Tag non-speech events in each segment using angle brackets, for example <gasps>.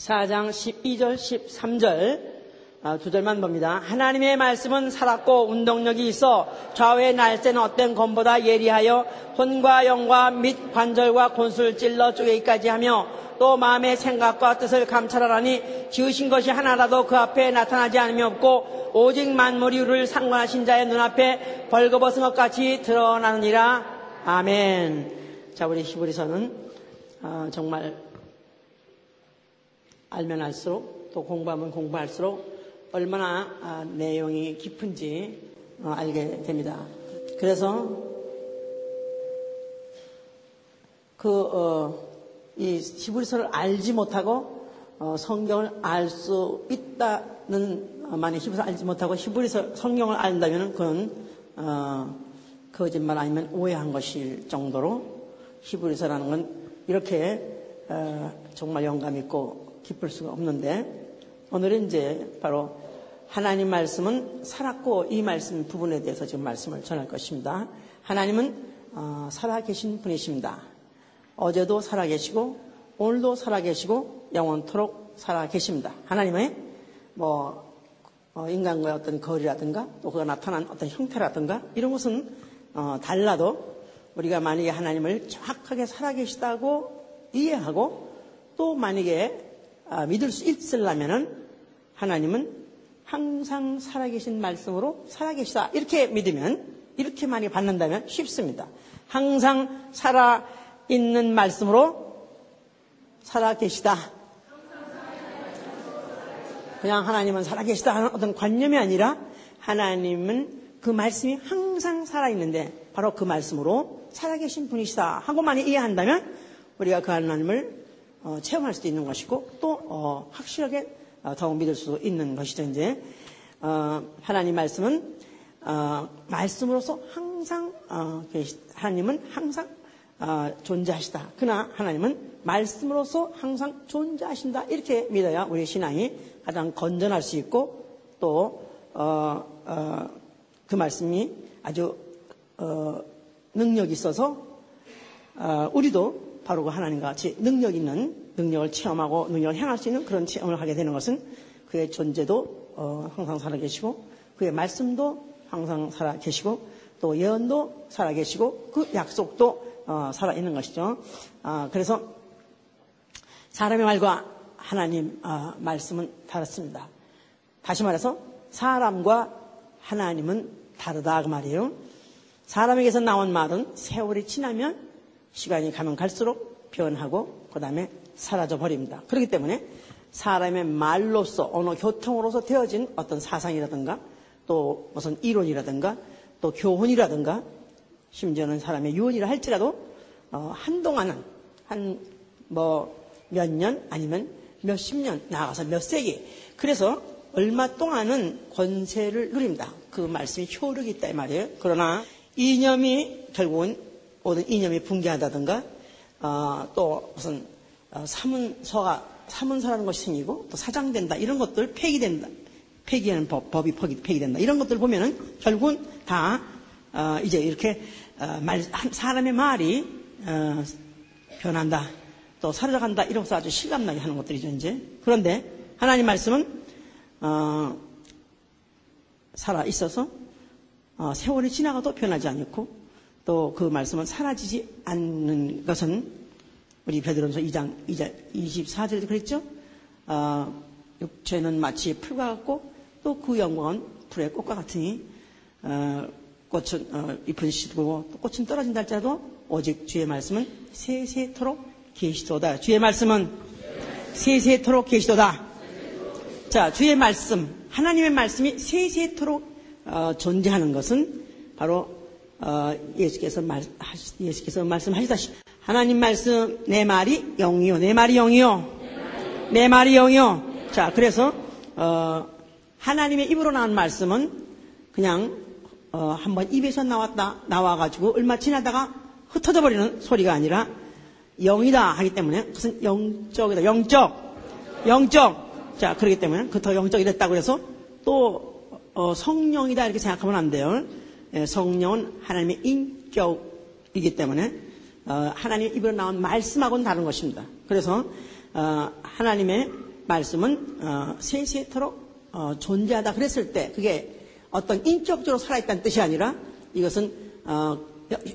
4장 12절, 13절 어, 두 절만 봅니다. 하나님의 말씀은 살았고 운동력이 있어 좌우의 날쌘 어떤 검보다 예리하여 혼과 영과 및 관절과 곤술 찔러 쪼개기까지 하며 또 마음의 생각과 뜻을 감찰하라니 지으신 것이 하나라도 그 앞에 나타나지 않음이 없고 오직 만물이 를 상관하신 자의 눈앞에 벌거벗은 것 같이 드러나느니라. 아멘. 자, 우리 히브리서는 어, 정말 알면 알수록 또 공부하면 공부할수록 얼마나 아, 내용이 깊은지 어, 알게 됩니다. 그래서 그, 어, 이 히브리서를 알지 못하고 어, 성경을 알 수 있다는 어, 만약 히브리서 알지 못하고 히브리서 성경을 안다면 그건 어, 거짓말 아니면 오해한 것일 정도로 히브리서라는 건 이렇게 어, 정말 영감 있고 기쁠 수가 없는데 오늘은 이제 바로 하나님 말씀은 살았고 이 말씀 부분에 대해서 지금 말씀을 전할 것입니다. 하나님은 어, 살아계신 분이십니다. 어제도 살아계시고 오늘도 살아계시고 영원토록 살아계십니다. 하나님의 뭐 어, 인간과의 어떤 거리라든가 또 그가 나타난 어떤 형태라든가 이런 것은 어, 달라도 우리가 만약에 하나님을 정확하게 살아계시다고 이해하고 또 만약에 아, 믿을 수 있으려면은 하나님은 항상 살아계신 말씀으로 살아계시다. 이렇게 믿으면, 이렇게 많이 받는다면 쉽습니다. 항상 살아있는 말씀으로 살아계시다. 그냥 하나님은 살아계시다 하는 어떤 관념이 아니라 하나님은 그 말씀이 항상 살아있는데 바로 그 말씀으로 살아계신 분이시다 하고만 이해한다면 우리가 그 하나님을 어, 체험할 수도 있는 것이고 또 어, 확실하게 어, 더욱 믿을 수 있는 것이죠. 이제 어, 하나님 말씀은 어, 말씀으로서 항상 하나님은 항상 존재하시다. 그러나 하나님은 말씀으로서 항상 존재하신다. 이렇게 믿어야 우리 신앙이 가장 건전할 수 있고 또 그 말씀이 아주 능력이 있어서 우리도 바로 그 하나님과 같이 능력 있는 능력을 체험하고 능력을 향할 수 있는 그런 체험을 하게 되는 것은 그의 존재도 어, 항상 살아계시고 그의 말씀도 항상 살아계시고 또 예언도 살아계시고 그 약속도 어, 살아있는 것이죠. 어, 그래서 사람의 말과 하나님 어, 말씀은 다릅니다. 다시 말해서 사람과 하나님은 다르다 그 말이에요. 사람에게서 나온 말은 세월이 지나면 시간이 가면 갈수록 변하고 그 다음에 사라져 버립니다. 그렇기 때문에 사람의 말로서 언어 교통으로서 되어진 어떤 사상이라든가 또 무슨 이론이라든가 또 교훈이라든가 심지어는 사람의 유언이라 할지라도 어, 한동안은 한 뭐 몇 년 아니면 몇십 년 나아가서 몇 세기 그래서 얼마 동안은 권세를 누립니다. 그 말씀이 효력이 있다 이 말이에요. 그러나 이념이 결국은 모든 이념이 붕괴한다든가 어, 또 무슨 어, 사문서가 사문서라는 것이 생기고 또 사장된다. 이런 것들 폐기된다. 폐기하는 법, 법이 폐기된다. 이런 것들 보면은 결국은 다 어, 이제 이렇게 어, 말, 사람의 말이 어, 변한다. 또 사라져간다. 것을 아주 실감나게 하는 것들이죠 이제. 그런데 하나님 말씀은 어, 살아 있어서 어, 세월이 지나가도 변하지 않고 또 그 말씀은 사라지지 않는 것은 우리 베드로전서 2장 2절 24절에도 그랬죠. 어, 육체는 마치 풀과 같고 또 그 영광은 불의 꽃과 같으니 어, 꽃은 어, 잎은 시들고 또 꽃은 떨어진다 할지라도 오직 주의 말씀은 세세토록 계시도다. 주의 말씀은 세세토록 계시도다. 자, 주의 말씀, 하나님의 말씀이 세세토록 어, 존재하는 것은 바로 어, 예수께서, 말, 예수께서 말씀하시다시피 하나님 말씀 내 말이 영이요. 내 말이 영이요. 내 말이 영이요. 자 그래서 어, 하나님의 입으로 나온 말씀은 그냥 어, 한번 입에서 나왔다 나와 가지고 얼마 지나다가 흩어져 버리는 소리가 아니라 영이다 하기 때문에 그것은 영적이다. 영적. 영적. 자 그렇기 때문에 그더 영적이 됐다고 해서 또 어, 성령이다 이렇게 생각하면 안 돼요. 예, 성령은 하나님의 인격이기 때문에 어, 하나님 입으로 나온 말씀하고는 다른 것입니다. 그래서 어, 하나님의 말씀은 어, 세세토록 어, 존재하다 그랬을 때 그게 어떤 인격적으로 살아있다는 뜻이 아니라 이것은 어,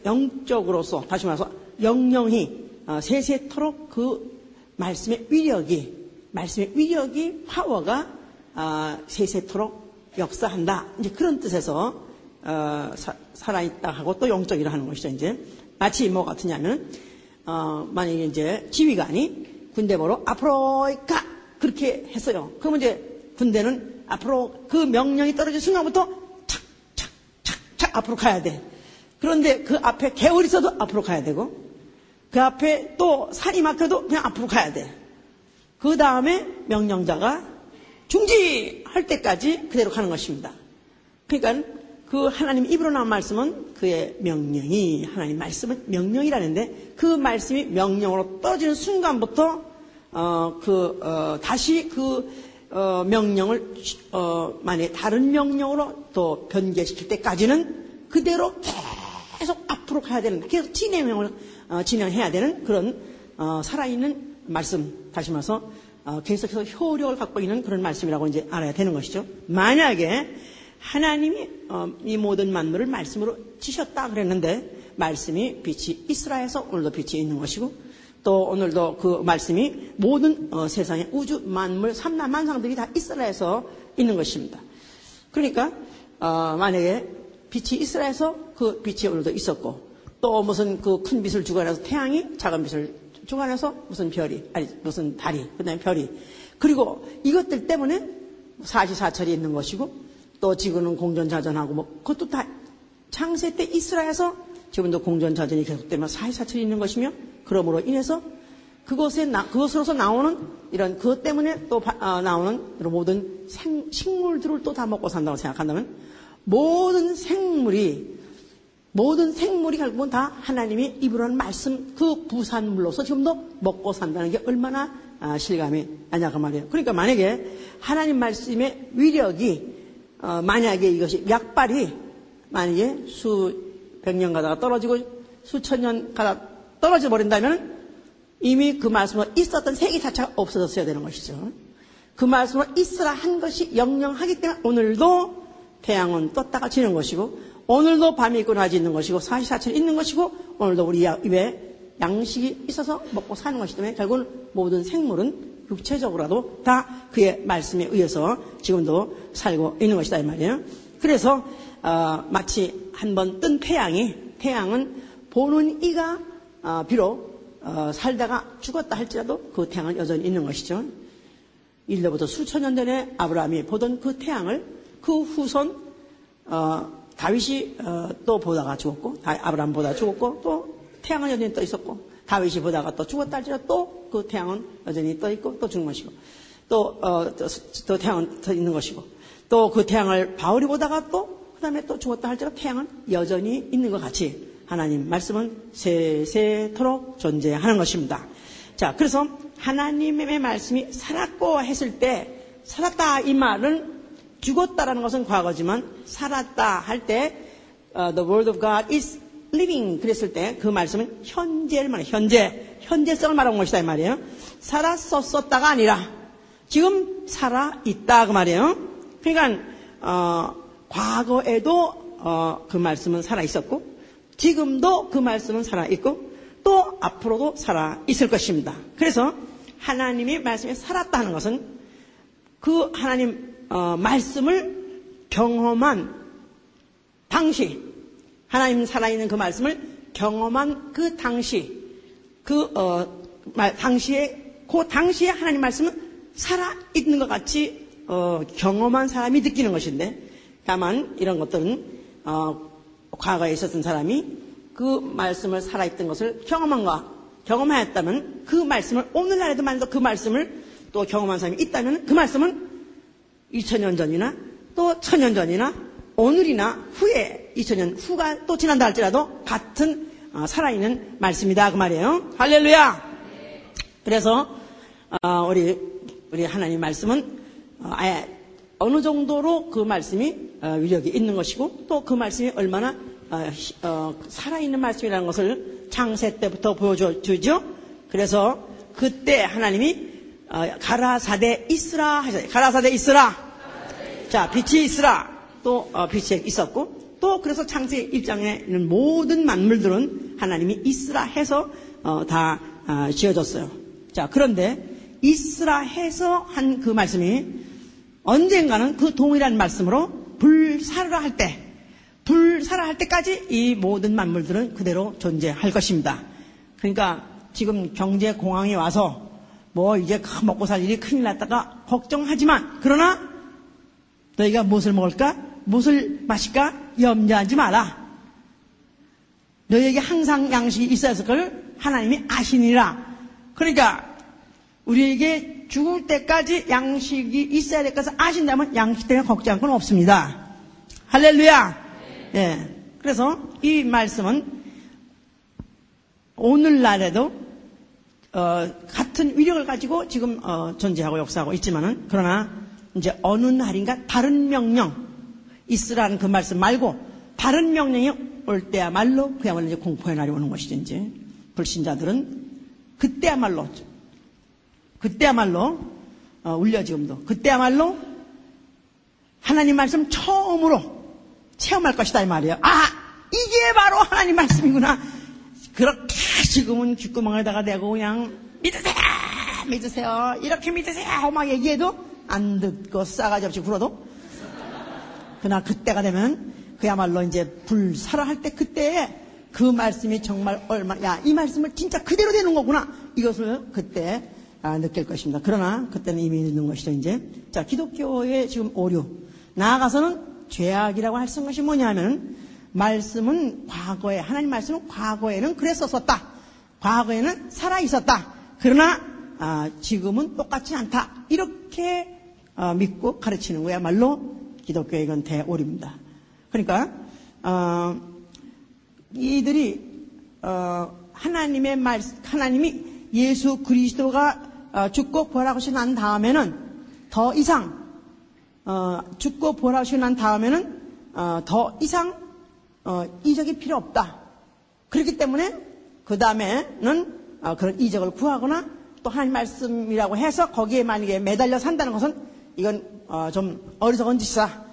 영적으로서 다시 말해서 영영이 어, 세세토록 그 말씀의 위력이 말씀의 위력이 파워가 어, 세세토록 역사한다 이제 그런 뜻에서 어, 사, 살아있다 하고 또 영적이라 하는 것이죠 이제 마치 뭐 같으냐면 어, 만약에 이제 지휘관이 군대 보러 앞으로 가 그렇게 했어요. 그러면 이제 군대는 앞으로 그 명령이 떨어진 순간부터 착, 착, 착, 착 앞으로 가야 돼. 그런데 그 앞에 개울이 있어도 앞으로 가야 되고, 그 앞에 또 산이 막혀도 그냥 앞으로 가야 돼. 그 다음에 명령자가 중지할 때까지 그대로 가는 것입니다. 그러니까 그 하나님 입으로 나온 말씀은 그의 명령이 하나님 말씀은 명령이라는데 그 말씀이 명령으로 떨어지는 순간부터 어, 그, 어, 다시 그, 어, 명령을, 어, 만약 다른 명령으로 또 변개시킬 때까지는 그대로 계속 앞으로 가야 되는, 계속 진행을, 어, 진행해야 되는 그런, 어, 살아있는 말씀, 다시 말해서, 어, 계속해서 효력을 갖고 있는 그런 말씀이라고 이제 알아야 되는 것이죠. 만약에 하나님이 어, 이 모든 만물을 말씀으로 지셨다 그랬는데 말씀이 빛이 이스라엘에서 오늘도 빛이 있는 것이고 또 오늘도 그 말씀이 모든 어, 세상의 우주 만물 삼남 만상들이 다 이스라엘에서 있는 것입니다. 그러니까 어, 만약에 빛이 이스라엘에서 그 빛이 오늘도 있었고 또 무슨 그 큰 빛을 주관해서 태양이 작은 빛을 주관해서 무슨 별이 아니 무슨 달이 그다음에 별이 그리고 이것들 때문에 사시사철이 있는 것이고 또 지구는 공전자전하고 뭐 그것도 다 창세 때 이스라엘에서 지금도 공전자전이 계속되면 사시사철이 있는 것이며 그러므로 인해서 그것에 나, 그것으로서 나오는 이런 그것 때문에 또 바, 아, 나오는 이런 모든 생, 식물들을 또 다 먹고 산다고 생각한다면 모든 생물이 모든 생물이 결국은 다 하나님이 입으로 한 말씀 그 부산물로서 지금도 먹고 산다는 게 얼마나 아, 실감이 나냐 그 말이에요. 그러니까 만약에 하나님 말씀의 위력이 어, 만약에 이것이 약발이 만약에 수백 년 가다가 떨어지고 수천 년 가다 떨어져 버린다면 이미 그 말씀으로 있었던 세계 자체가 없어졌어야 되는 것이죠. 그 말씀으로 있으라 한 것이 영영하기 때문에 오늘도 태양은 떴다가 지는 것이고 오늘도 밤이 있고 낮이 있는 것이고 사시사철이 있는 것이고 오늘도 우리 입에 양식이 있어서 먹고 사는 것이기 때문에 결국은 모든 생물은 육체적으로라도 다 그의 말씀에 의해서 지금도 살고 있는 것이다 이 말이에요. 그래서 어, 마치 한번 뜬 태양이 태양은 보는 이가 어, 비록 어, 살다가 죽었다 할지라도 그 태양은 여전히 있는 것이죠. 일로부터 수천 년 전에 아브라함이 보던 그 태양을 그 후손 어, 다윗이 어, 또 보다가 죽었고 아브라함 보다 죽었고 또 태양은 여전히 떠 있었고 다윗이 보다가 또 죽었다 할지라도 또 그 태양은 여전히 떠 있고 또 죽은 것이고 또, 어, 또, 또 태양은 떠 있는 것이고 또 그 태양을 바울이 보다가 또 그 다음에 또 죽었다 할지라도 태양은 여전히 있는 것 같이 하나님 말씀은 세세토록 존재하는 것입니다. 자, 그래서 하나님의 말씀이 살았고 했을 때 살았다 이 말은 죽었다라는 것은 과거지만 살았다 할때 uh, the word of God is living 그랬을 때 그 말씀은 현재를 말해 현재 현재성을 말하는 것이다 이 말이에요. 살았었었다가 아니라 지금 살아 있다 그 말이에요. 그러니까 어, 과거에도 어, 그 말씀은 살아 있었고 지금도 그 말씀은 살아 있고 또 앞으로도 살아 있을 것입니다. 그래서 하나님의 말씀이 살았다는 것은 그 하나님 어, 말씀을 경험한 당시 하나님 살아있는 그 말씀을 경험한 그 당시 그 어, 당시에 그 당시에 하나님 말씀은 살아있는 것 같이 어, 경험한 사람이 느끼는 것인데 다만 이런 것들은 어, 과거에 있었던 사람이 그 말씀을 살아있던 것을 경험한가 경험하였다면 그 말씀을 오늘날에도 만도 그 말씀을 또 경험한 사람이 있다면 그 말씀은 2000년 전이나 또 1000년 전이나 오늘이나 후에 2000년 후가 또 지난다 할지라도 같은 어, 살아있는 말씀이다 그 말이에요. 할렐루야. 그래서 어, 우리 우리 하나님 말씀은 어, 아예 어느 정도로 그 말씀이 어, 위력이 있는 것이고 또 그 말씀이 얼마나 어, 어, 살아있는 말씀이라는 것을 창세 때부터 보여주죠. 그래서 그때 하나님이 어, 가라사대 있으라 하셨어요. 가라사대 있으라. 자, 빛이 있으라. 또 어, 빛이 있었고 또 그래서 창세 1장에 있는 모든 만물들은 하나님이 있으라 해서 어, 다 아, 지어졌어요. 자, 그런데 있으라 해서 한 그 말씀이 언젠가는 그 동일한 말씀으로 불사르라 할 때, 불사라 할 때까지 이 모든 만물들은 그대로 존재할 것입니다. 그러니까 지금 경제 공황이 와서 뭐 이제 먹고 살 일이 큰일 났다가 걱정하지만 그러나 너희가 무엇을 먹을까? 무엇을 마실까? 염려하지 마라. 너희에게 항상 양식이 있어야 했을 걸 하나님이 아시니라. 그러니까 우리에게 죽을 때까지 양식이 있어야 될 것을 아신다면 양식 때문에 걱정할 건 없습니다. 할렐루야! 예. 그래서 이 말씀은 오늘날에도 어, 같은 위력을 가지고 지금 어, 존재하고 역사하고 있지만은 그러나 이제 어느 날인가 다른 명령 있으라는 그 말씀 말고 다른 명령이 올 때야말로 그야말로 이제 공포의 날이 오는. 이제 불신자들은 그때야말로 그때야말로 어, 울려 지금도 그때야말로 하나님 말씀 처음으로 체험할 것이다 이 말이에요. 아 이게 바로 하나님 말씀이구나. 그렇게 지금은 귓구멍에다가 대고 그냥 믿으세요, 믿으세요, 이렇게 믿으세요 막 얘기해도 안 듣고 싸가지 없이 굴어도 그러나 그때가 되면 그야말로 이제 불사라 할때 그때에 그 말씀이 정말 얼마 야 이 말씀을 진짜 그대로 되는 거구나 이것을 그때 아, 느낄 것입니다. 그러나 그때는 이미 늦는 것이죠 이제 자 기독교의 지금 오류 나아가서는 죄악이라고 할수 있는 것이 뭐냐면 말씀은 과거에 하나님 말씀은 과거에는 그랬었었다. 과거에는 살아 있었다. 그러나 아, 지금은 똑같지 않다. 이렇게 어, 믿고 가르치는 거야말로 기독교의 이건 대오류입니다. 그러니까 어, 이들이 어, 하나님의 말 하나님이 예수 그리스도가 어, 죽고 부활하고 난 다음에는 더 이상 어, 죽고 부활하시고 난 다음에는 어, 더 이상 어, 이적이 필요 없다. 그렇기 때문에 그 다음에는 어, 그런 이적을 구하거나 또 하나님 말씀이라고 해서 거기에 만약에 매달려 산다는 것은 이건 어, 좀 어리석은 짓이다.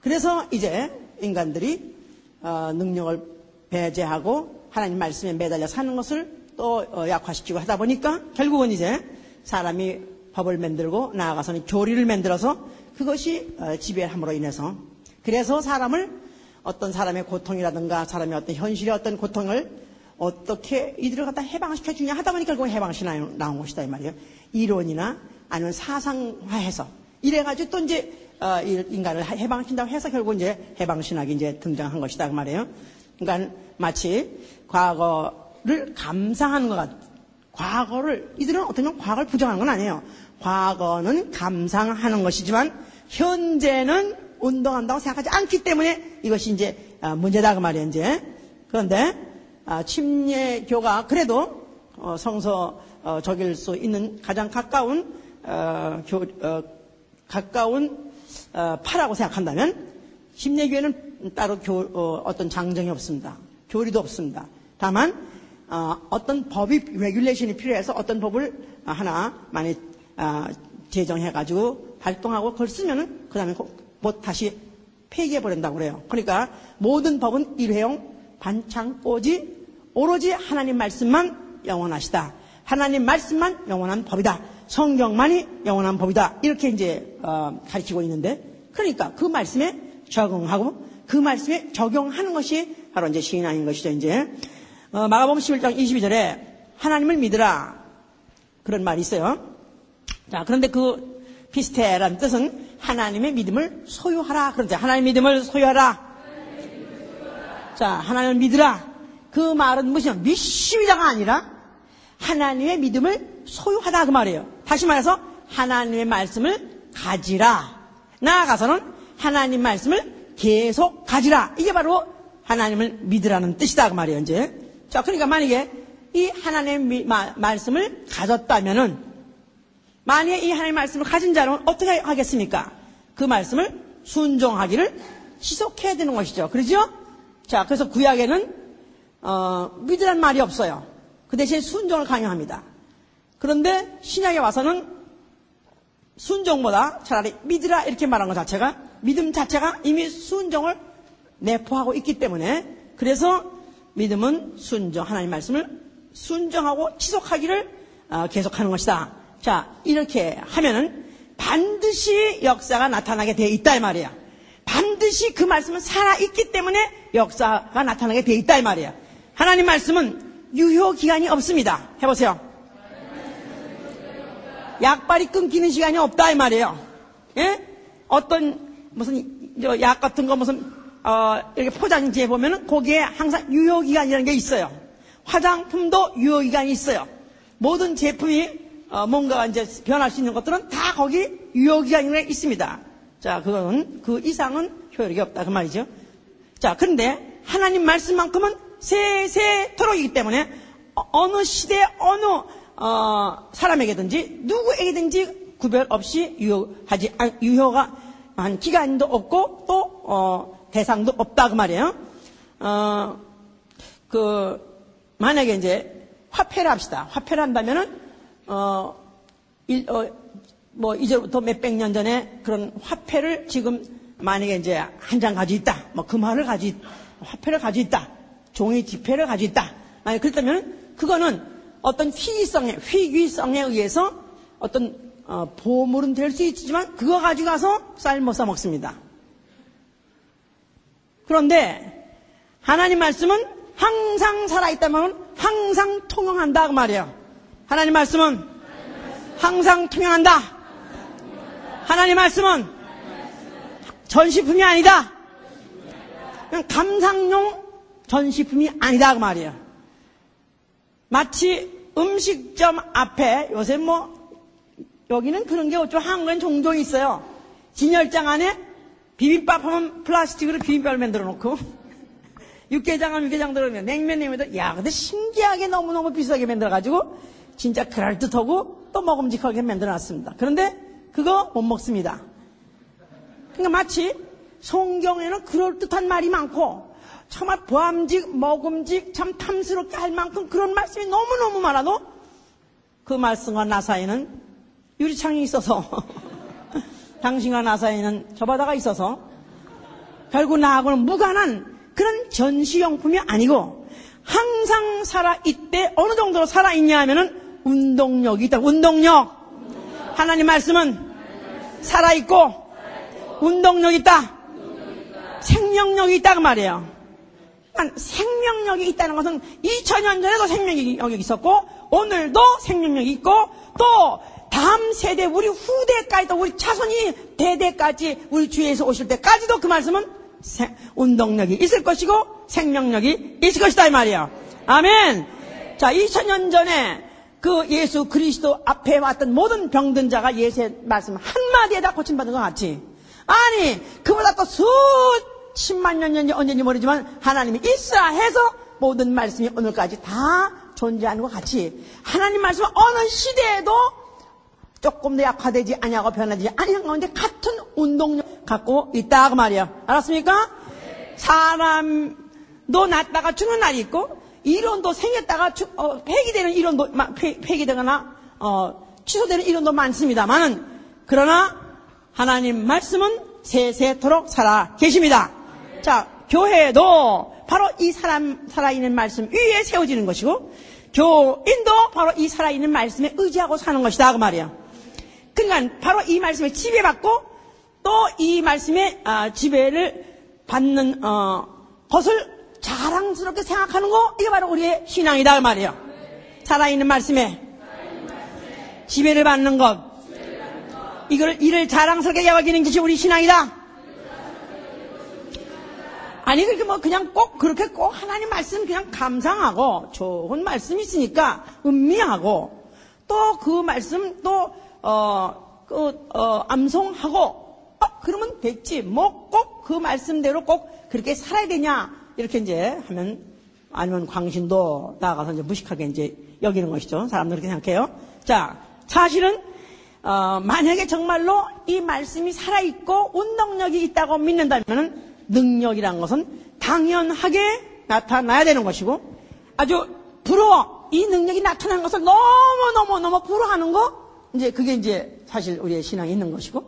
그래서 이제 인간들이 어, 능력을 배제하고 하나님 말씀에 매달려 사는 것을 또 어, 약화시키고 하다 보니까 결국은 이제 사람이 법을 만들고 나아가서는 교리를 만들어서 그것이 어, 지배함으로 인해서 그래서 사람을 어떤 사람의 고통이라든가 사람의 어떤 현실의 어떤 고통을 어떻게 이들을 갖다 해방시켜 주냐 하다 보니까 결국 해방신앙이 나온 것이다 이 말이에요. 이론이나 아니면 사상화해서 이래가지고 또 이제 어, 인간을 해방시킨다고 해서 결국 이제 해방신학이 이제 등장한 것이다 그 말이에요. 그러니까 마치 과거를 감상하는 것 같. 과거를 이들은 어떻게 보면 과거를 부정하는 건 아니에요. 과거는 감상하는 것이지만 현재는 운동한다고 생각하지 않기 때문에 이것이 이제 문제다 그 말이에요 이제. 그런데 침례교가 그래도 어, 성서 어, 적일 수 있는 가장 가까운 어, 교, 가까운 파라고 생각한다면 침례교회는 따로 교, 어 떤 장정이 없습니다. 교리도 없습니다. 다만 어 떤 법이 regulation이 필요해서 어떤 법을 하나 많이 제정해가지고 발동하고 그걸 쓰면은 그 다음에 곧 다시 폐기해버린다고 그래요. 그러니까 모든 법은 일회용 반창고지 오로지 하나님 말씀만 영원하시다. 하나님 말씀만 영원한 법이다. 성경만이 영원한 법이다. 이렇게 이제 어, 가르치고 있는데 그러니까 그 말씀에 적응하고 그 말씀에 적용하는 것이 바로 이제 신앙인 것이죠. 이제 어, 마가복음 11장 22절에 하나님을 믿으라 그런 말이 있어요. 자 그런데 그 피스테라는 뜻은 하나님의 믿음을 소유하라. 그러죠. 하나님의 믿음을 소유하라. 자, 하나님을 믿으라. 그 말은 무슨 믿습니다가 아니라 하나님의 믿음을 소유하다 그 말이에요. 다시 말해서 하나님의 말씀을 가지라. 나아가서는 하나님 말씀을 계속 가지라. 이게 바로 하나님을 믿으라는 뜻이다 그 말이에요. 이제. 자, 그러니까 만약에 이 하나님의 말씀을 가졌다면은 만약에 이 하나님의 말씀을 가진 자는 어떻게 하겠습니까? 그 말씀을 순종하기를 지속해야 되는 것이죠. 그러죠? 자, 그래서 구약에는 어, 믿으란 말이 없어요. 그 대신 순종을 강요합니다. 그런데 신약에 와서는 순종보다 차라리 믿으라 이렇게 말한 것 자체가 믿음 자체가 이미 순종을 내포하고 있기 때문에 그래서 믿음은 순종 하나님 말씀을 순종하고 지속하기를 어, 계속하는 것이다. 자 이렇게 하면은 반드시 역사가 나타나게 되어 있다 이 말이야. 반드시 그 말씀은 살아 있기 때문에 역사가 나타나게 되어 있다 이 말이야. 하나님 말씀은 유효 기간이 없습니다. 해보세요. 약발이 끊기는 시간이 없다 이 말이에요. 예? 어떤 무슨 약 같은 거 무슨 어, 이렇게 포장지에 보면은 거기에 항상 유효 기간이라는 게 있어요. 화장품도 유효 기간이 있어요. 모든 제품이 어, 뭔가 이제 변할 수 있는 것들은 다 거기 유효 기간이 있습니다. 자, 그거는 그 이상은 효력이 없다 그 말이죠. 자, 그런데 하나님 말씀만큼은 세세토록이기 때문에 어느 시대 어느 어, 사람에게든지 누구에게든지 구별 없이 유효하지 유효가 한 기간도 없고 또 어, 대상도 없다 그 말이에요. 어, 그 만약에 이제 화폐를 합시다. 화폐를 한다면은 어, 일, 어, 뭐 이제부터 몇백 년 전에 그런 화폐를 지금 만약에 이제 한 장 가지고 있다. 뭐 금화를 가지 화폐를 가지고 있다. 종이 지폐를 가지고 있다. 만약 그렇다면 그거는 어떤 희귀성에 희귀성에 의해서 어떤 어, 보물은 될 수 있지만 그거 가지고 가서 사 먹습니다. 그런데 하나님 말씀은 항상 살아있다면 항상 통용한다 그 말이에요. 하나님 말씀은 항상 통용한다. 하나님 말씀은 전시품이 아니다. 그냥 감상용 전시품이 아니다 그 말이에요. 마치 음식점 앞에 요새 뭐 여기는 그런 게 어쩌 한국엔 종종 있어요. 진열장 안에 비빔밥 하면 플라스틱으로 비빔밥을 만들어 놓고 <laughs> 육개장 하면 육개장 들어오면 냉면 냉면도 야 근데 신기하게 너무너무 비싸게 만들어 가지고 진짜 그럴듯하고 또 먹음직하게 만들어 놨습니다. 그런데 그거 못 먹습니다. 그러니까 마치 성경에는 그럴듯한 말이 많고 정말 보암직, 먹음직, 참 탐스럽게 할 만큼 그런 말씀이 너무너무 많아도 그 말씀과 나 사이는 유리창이 있어서 <laughs> 당신과 나 사이는 저 바다가 있어서 결국 나하고는 무관한 그런 전시용품이 아니고 항상 살아있대 어느 정도로 살아있냐 하면은 운동력이 있다. 운동력. 하나님 말씀은 살아있고 운동력이 있다. 생명력이 있다 그 말이에요. 생명력이 있다는 것은 2000년 전에도 생명력이 있었고 오늘도 생명력이 있고 또 다음 세대 우리 후대까지도 우리 차손이 대대까지 우리 주에서 오실 때까지도 그 말씀은 운동력이 있을 것이고 생명력이 있을 것이다 이 말이야. 아멘. 자, 2000년 전에 그 예수 그리스도 앞에 왔던 모든 병든 자가 예수의 말씀 한마디에 다 고침받은 것 같이. 아니, 그보다 또 수 십만 년 전이 언제인지 모르지만 하나님이 있으라 해서 모든 말씀이 오늘까지 다 존재하는 것 같이. 하나님 말씀은 어느 시대에도 조금 더 약화되지 아니하고 변하지 아니한 가운데 같은 운동력 갖고 있다 그 말이야. 알았습니까? 사람도 낳다가 죽는 날이 있고 이론도 생겼다가 주, 어, 폐기되는 이론도 폐, 폐기되거나 어, 취소되는 이론도 많습니다만은 그러나 하나님 말씀은 세세토록 살아 계십니다. 자, 교회도 바로 이 사람 살아있는 말씀 위에 세워지는 것이고 교인도 바로 이 살아있는 말씀에 의지하고 사는 것이다 그 말이야. 그러니까 바로 이 말씀에 지배받고 또 이 말씀에 아, 지배를 받는 어, 것을 자랑스럽게 생각하는 거 이게 바로 우리의 신앙이다 그 말이에요. 살아있는 말씀에 지배를 받는 것 이걸 이를 자랑스럽게 여기는 것이 우리 신앙이다. 아니 그렇게 뭐 그냥 꼭 그렇게 꼭 하나님 말씀 그냥 감상하고 좋은 말씀이 있으니까 음미하고 또 그 말씀 또 어, 그, 어, 암송하고, 어, 그러면 됐지. 뭐 꼭 그 말씀대로 꼭 그렇게 살아야 되냐. 이렇게 이제 하면, 아니면 광신도 나아가서 이제 무식하게 이제 여기는 것이죠. 사람들 그렇게 생각해요. 자, 사실은, 어, 만약에 정말로 이 말씀이 살아있고 운동력이 있다고 믿는다면 능력이란 것은 당연하게 나타나야 되는 것이고 아주 부러워. 이 능력이 나타나는 것을 너무 너무 너무 부러워하는 거 이제 그게 이제 사실 우리의 신앙이 있는 것이고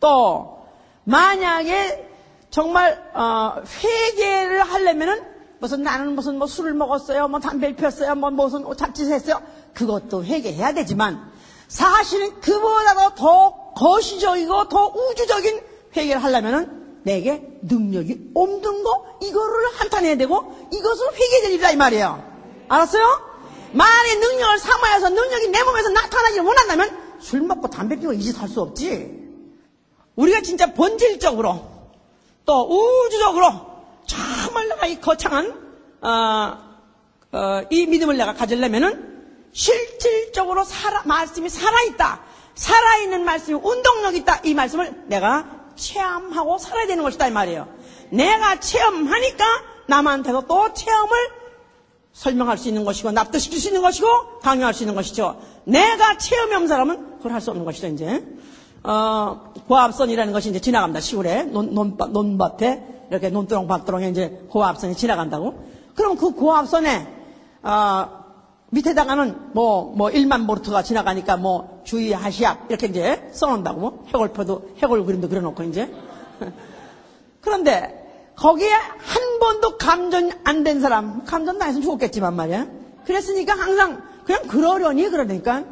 또 만약에 정말 어, 회개를 하려면은 무슨 나는 무슨 뭐 술을 먹었어요, 뭐 담배를 피웠어요, 뭐 무슨 자칫했어요. 그것도 회개해야 되지만 사실은 그보다도 더 거시적이고 더 우주적인 회개를 하려면은 내게 능력이 없는 거 이거를 한탄해야 되고 이것은 회개될 일이다 이 말이에요. 알았어요? 만약에 능력을 삼아야서 능력이 내 몸에서 나타나지 못한다면 술 먹고 담배 피우고 이 짓 할 수 없지. 우리가 진짜 본질적으로 또 우주적으로 정말 내가 이 거창한 어, 어, 이 믿음을 내가 가지려면은 실질적으로 살아, 말씀이 살아있다. 살아있는 말씀이 운동력 있다. 이 말씀을 내가 체험하고 살아야 되는 것이다. 이 말이에요. 내가 체험하니까 남한테도 또 체험을 설명할 수 있는 것이고, 납득시킬 수 있는 것이고, 강요할 수 있는 것이죠. 내가 체험이 없는 사람은 그걸 할 수 없는 것이죠, 이제. 어, 고압선이라는 것이 이제 지나갑니다. 시골에, 논, 논, 논밭에, 이렇게 논두렁, 밭두렁에 이제 고압선이 지나간다고. 그럼 그 고압선에, 어, 밑에다가는 뭐, 뭐, 1만 보르트가 지나가니까 뭐, 주의하시압, 이렇게 이제 써놓는다고. 뭐, 해골표도, 해골 그림도 그려놓고 이제. <laughs> 그런데, 거기에 한 번도 감전 안 된 사람, 감전 당했으면 죽었겠지만 말이야. 그랬으니까 항상 그냥 그러려니 그러니까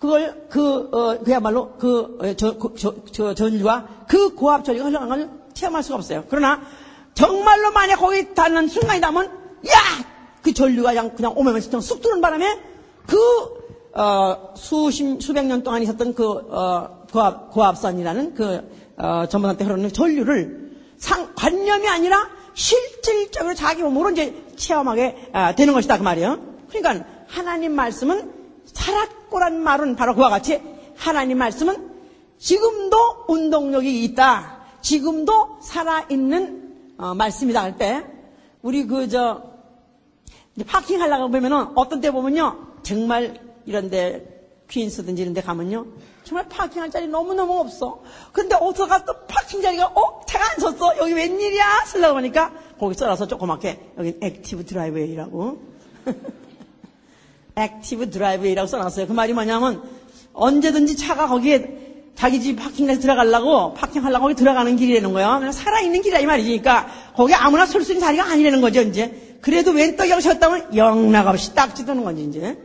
그걸 그 어, 그야말로 그, 저, 저, 전류와 그 고압 전류가 흘러간 걸 체험할 수가 없어요. 그러나 정말로 만약 거기 닿는 순간이다면 야! 그 전류가 그냥, 그냥 그냥 쑥 들어오는 바람에 그, 어, 수십, 수백 년 동안 있었던 그, 어, 고압, 고압선이라는 그, 어, 전문한테 흐르는 전류를 상, 관념이 아니라 실질적으로 자기 몸으로 이제 체험하게 아, 되는 것이다. 그 말이에요. 그러니까 하나님 말씀은 살았고란 말은 바로 그와 같이 하나님 말씀은 지금도 운동력이 있다. 지금도 살아있는 어, 말씀이다 할 때 우리 그 저 parking 하려고 보면은 어떤 때 보면요 정말 이런데 퀸스든지 이런 데 가면요 정말 parking할 자리 너무너무 없어. 근데 어디가 또 parking 자리가 어? 차가 안 섰어? 여기 웬일이야? 쓰려고 하니까 거기 써놔서 조그맣게 여기 active driveway라고 <laughs> active driveway라고 써놨어요. 그 말이 뭐냐면 언제든지 차가 거기에 자기 집 파킹까지 들어가려고 파킹하려고 거기 들어가는 길이라는 거야. 살아있는 길이라 이 말이지. 그러니까 거기 아무나 설 수 있는 자리가 아니라는 거죠. 이제 그래도 왼떡이라고 셨다면 영락없이 딱 찌드는 건지 이제.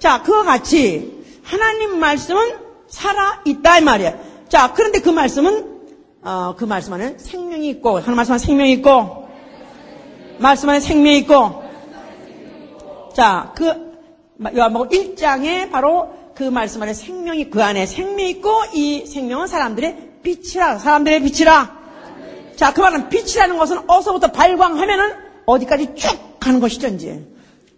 자 그와 같이 하나님 말씀은 살아 있다 이 말이야. 자 그런데 그 말씀은 어, 그 말씀 안에 생명이 있고 하나님 말씀 안에 생명이 있고 말씀 안에 생명이 있고 자 그 요한복음 1장에 바로 그 말씀 안에 생명이 그 안에 생명이 있고 이 생명은 사람들의 빛이라 사람들의 빛이라 자 그 말은 빛이라는 것은 어서부터 발광하면은 어디까지 쭉 가는 것이죠 이제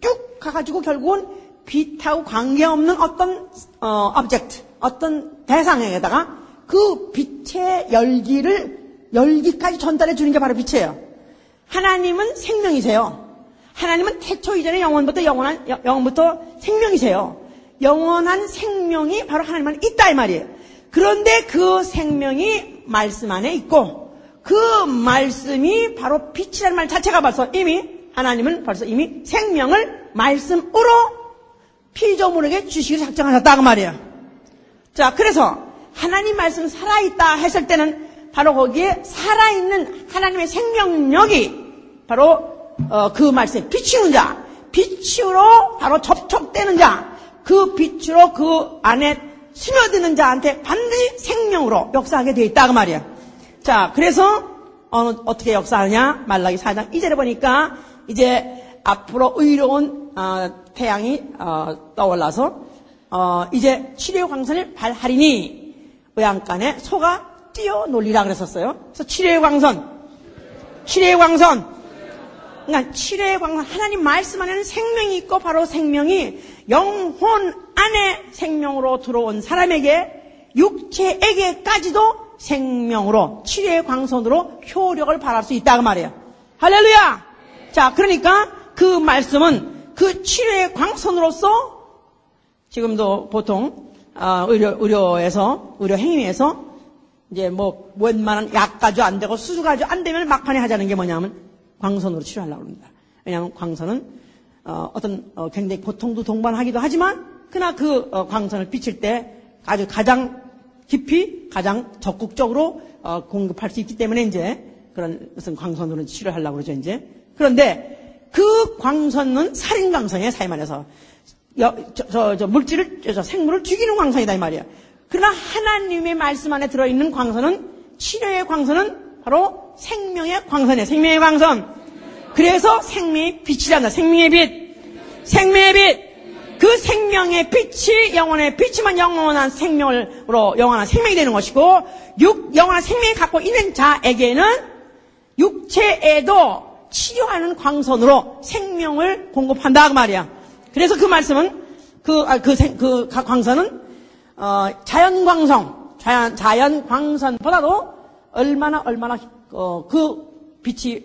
쭉 가가지고 결국은 빛하고 관계없는 어떤 어, object 어떤 대상에다가 그 빛의 열기를 열기까지 전달해 주는 게 바로 빛이에요 하나님은 생명이세요 하나님은 태초 이전에 영원부터 영원한 영원부터 생명이세요. 영원한 생명이 바로 하나님 안에 있다 이 말이에요. 그런데 그 생명이 말씀 안에 있고 그 말씀이 바로 빛이라는 말 자체가 벌써 이미 하나님은 벌써 이미 생명을 말씀으로 피조물에게 주시기로 작정하셨다 그 말이에요. 자, 그래서 하나님 말씀 살아있다 했을 때는 바로 거기에 살아있는 하나님의 생명력이 바로 어, 그 말씀에 비추는 자, 빛으로 바로 접촉되는 자, 그 빛으로 그 안에 스며드는 자한테 반드시 생명으로 역사하게 되어 있다 그 말이야. 자, 그래서 어, 떻게 역사하냐? 말라기 4장 2절에 보니까 이제 앞으로 의로운 어, 태양이 어, 떠올라서 어, 이제 치료 광선을 발하리니 외양간에 소가 뛰어놀리라 그랬었어요. 그래서 치료의 광선, 치료의 광선, 그러니까 칠의 광선 하나님 말씀 안에는 생명이 있고 바로 생명이 영혼 안에 생명으로 들어온 사람에게 육체에게까지도 생명으로 칠의 광선으로 효력을 발할 수 있다 그 말이에요. 할렐루야. 자, 그러니까 그 말씀은 그 치료의 광선으로서 지금도 보통 어, 의료, 의료에서 의료 행위에서 이제 뭐 웬만한 약 가지고 안 되고 수술 가지고 안 되면 막판에 하자는 게 뭐냐면 광선으로 치료하려고 합니다. 왜냐하면 광선은 어, 떤 어, 굉장히 고통도 동반하기도 하지만 그러나 그 어, 광선을 비칠 때 아주 가장 깊이 가장 적극적으로 어, 공급할 수 있기 때문에 이제 그런 무슨 광선으로 치료하려고 그러죠 이제 그런데 그 광선은 살인 광선이에요 사회 말해서 여, 저, 저, 저 물질을 저, 생물을 죽이는 광선이다 이 말이야. 그러나 하나님의 말씀 안에 들어있는 광선은 치료의 광선은 바로 생명의 광선이에요. 생명의 광선. 그래서 생명의 빛이란다. 생명의 빛. 생명의 빛. 그 생명의 빛이 영원의 빛이만 영원한 생명으로 영원한 생명이 되는 것이고 육 영원한 생명이 갖고 있는 자에게는 육체에도 치료하는 광선으로 생명을 공급한다 그 말이야. 그래서 그 말씀은 그, 아, 그, 생, 그 광선은 어, 자연 광선, 자연, 자연 광선보다도 얼마나 얼마나 어, 그 빛이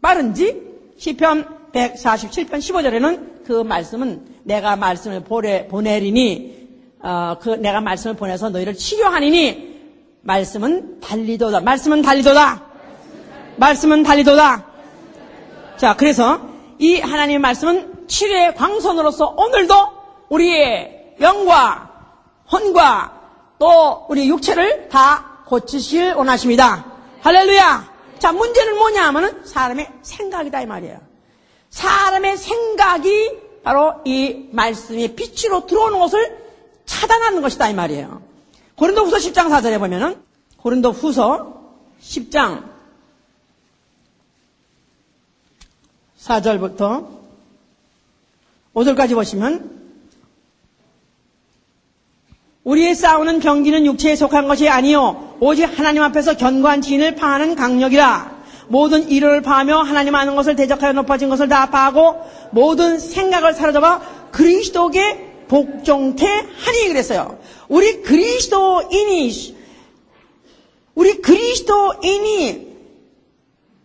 빠른지 시편 147편 15절에는 그 말씀은 내가 말씀을 보내, 보내리니 어, 그 내가 말씀을 보내서 너희를 치료하니니 말씀은 달리도다. 말씀은 달리도다. 말씀은 달리도다. 자, 그래서 이 하나님의 말씀은 치료의 광선으로서 오늘도 우리의 영과 혼과 또 우리 육체를 다 고치실 원하십니다. 할렐루야. 자, 문제는 뭐냐 하면은 사람의 생각이다 이 말이에요. 사람의 생각이 바로 이 말씀의 빛으로 들어오는 것을 차단하는 것이다 이 말이에요. 고린도 후서 10장 4절에 보면은 고린도 후서 10장 4절부터 5절까지 보시면 우리의 싸우는 경기는 육체에 속한 것이 아니요 오직 하나님 앞에서 견고한 진을 파하는 강력이라 모든 이론을 파하며 하나님 아는 것을 대적하여 높아진 것을 다 파하고 모든 생각을 사로잡아 그리스도께 복종케 하니 그랬어요. 우리 그리스도인이 우리 그리스도인이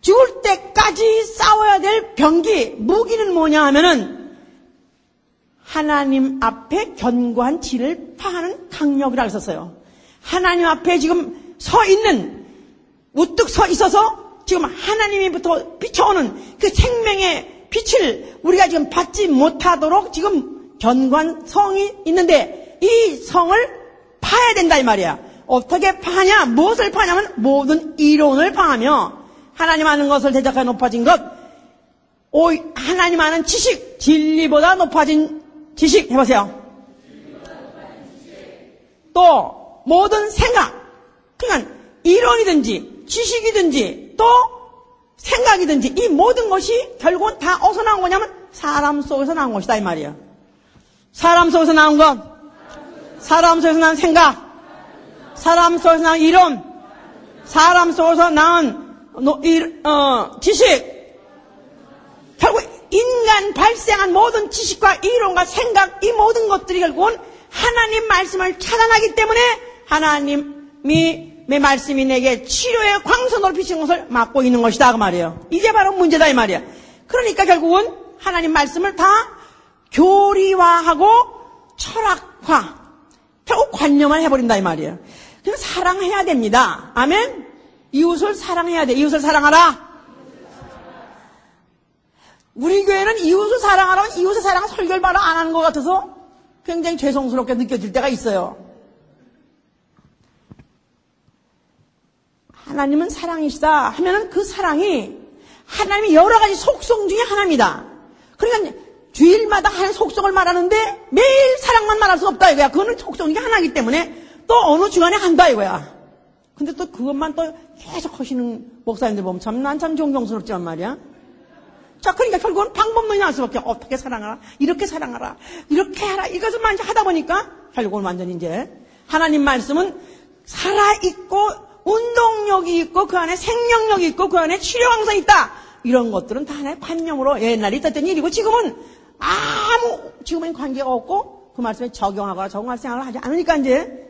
죽을 때까지 싸워야 될 병기, 무기는 뭐냐 하면은 하나님 앞에 견고한 질을 파하는 강력이라고 썼어요. 하나님 앞에 지금 서 있는, 우뚝 서 있어서 지금 하나님이부터 비춰오는 그 생명의 빛을 우리가 지금 받지 못하도록 지금 견고한 성이 있는데 이 성을 파야 된다 이 말이야. 어떻게 파냐? 무엇을 파냐면 모든 이론을 파하며 하나님 아는 것을 대적하여 높아진 것, 오, 하나님 아는 지식, 진리보다 높아진 지식 해보세요. 또 모든 생각, 그러니까 이론이든지 지식이든지 또 생각이든지 이 모든 것이 결국은 다 어디서 나온 거냐면 사람 속에서 나온 것이다 이 말이에요. 사람 속에서 나온 것, 사람 속에서 나온 생각, 사람 속에서 나온 이론, 사람 속에서 나온 어, 지식, 결국 인간 발생한 모든 지식과 이론과 생각, 이 모든 것들이 결국은 하나님 말씀을 차단하기 때문에 하나님이 내 말씀이 내게 치료의 광선으로 비친 것을 막고 있는 것이다 그 말이에요. 이게 바로 문제다 이 말이야. 그러니까 결국은 하나님 말씀을 다 교리화하고 철학화, 결국 관념을 해버린다 이 말이에요. 그래서 사랑해야 됩니다. 아멘. 이웃을 사랑해야 돼. 이웃을 사랑하라. 우리 교회는 이웃을 사랑하라면 이웃의 사랑 설교를 바로 안 하는 것 같아서 굉장히 죄송스럽게 느껴질 때가 있어요. 하나님은 사랑이시다 하면은 그 사랑이 하나님의 여러 가지 속성 중에 하나입니다. 그러니까 주일마다 하는 속성을 말하는데 매일 사랑만 말할 수 없다 이거야. 그거는 속성 중에 하나이기 때문에 또 어느 주간에 한다 이거야. 근데 또 그것만 또 계속 하시는 목사님들 보면 참, 난 참 존경스럽지만 말이야. 자, 그러니까 결국은 방법론이 나올 수밖에 어떻게 사랑하라, 이렇게 사랑하라, 이렇게 하라, 이것을만 하다 보니까 결국은 완전히 이제 하나님 말씀은 살아 있고 운동력이 있고 그 안에 생명력이 있고 그 안에 치료왕성이 있다. 이런 것들은 다 하나의 관념으로 옛날에 있었던 일이고 지금은 아무 지금은 관계가 없고 그 말씀에 적용하거나 적응할 생각을 하지 않으니까 이제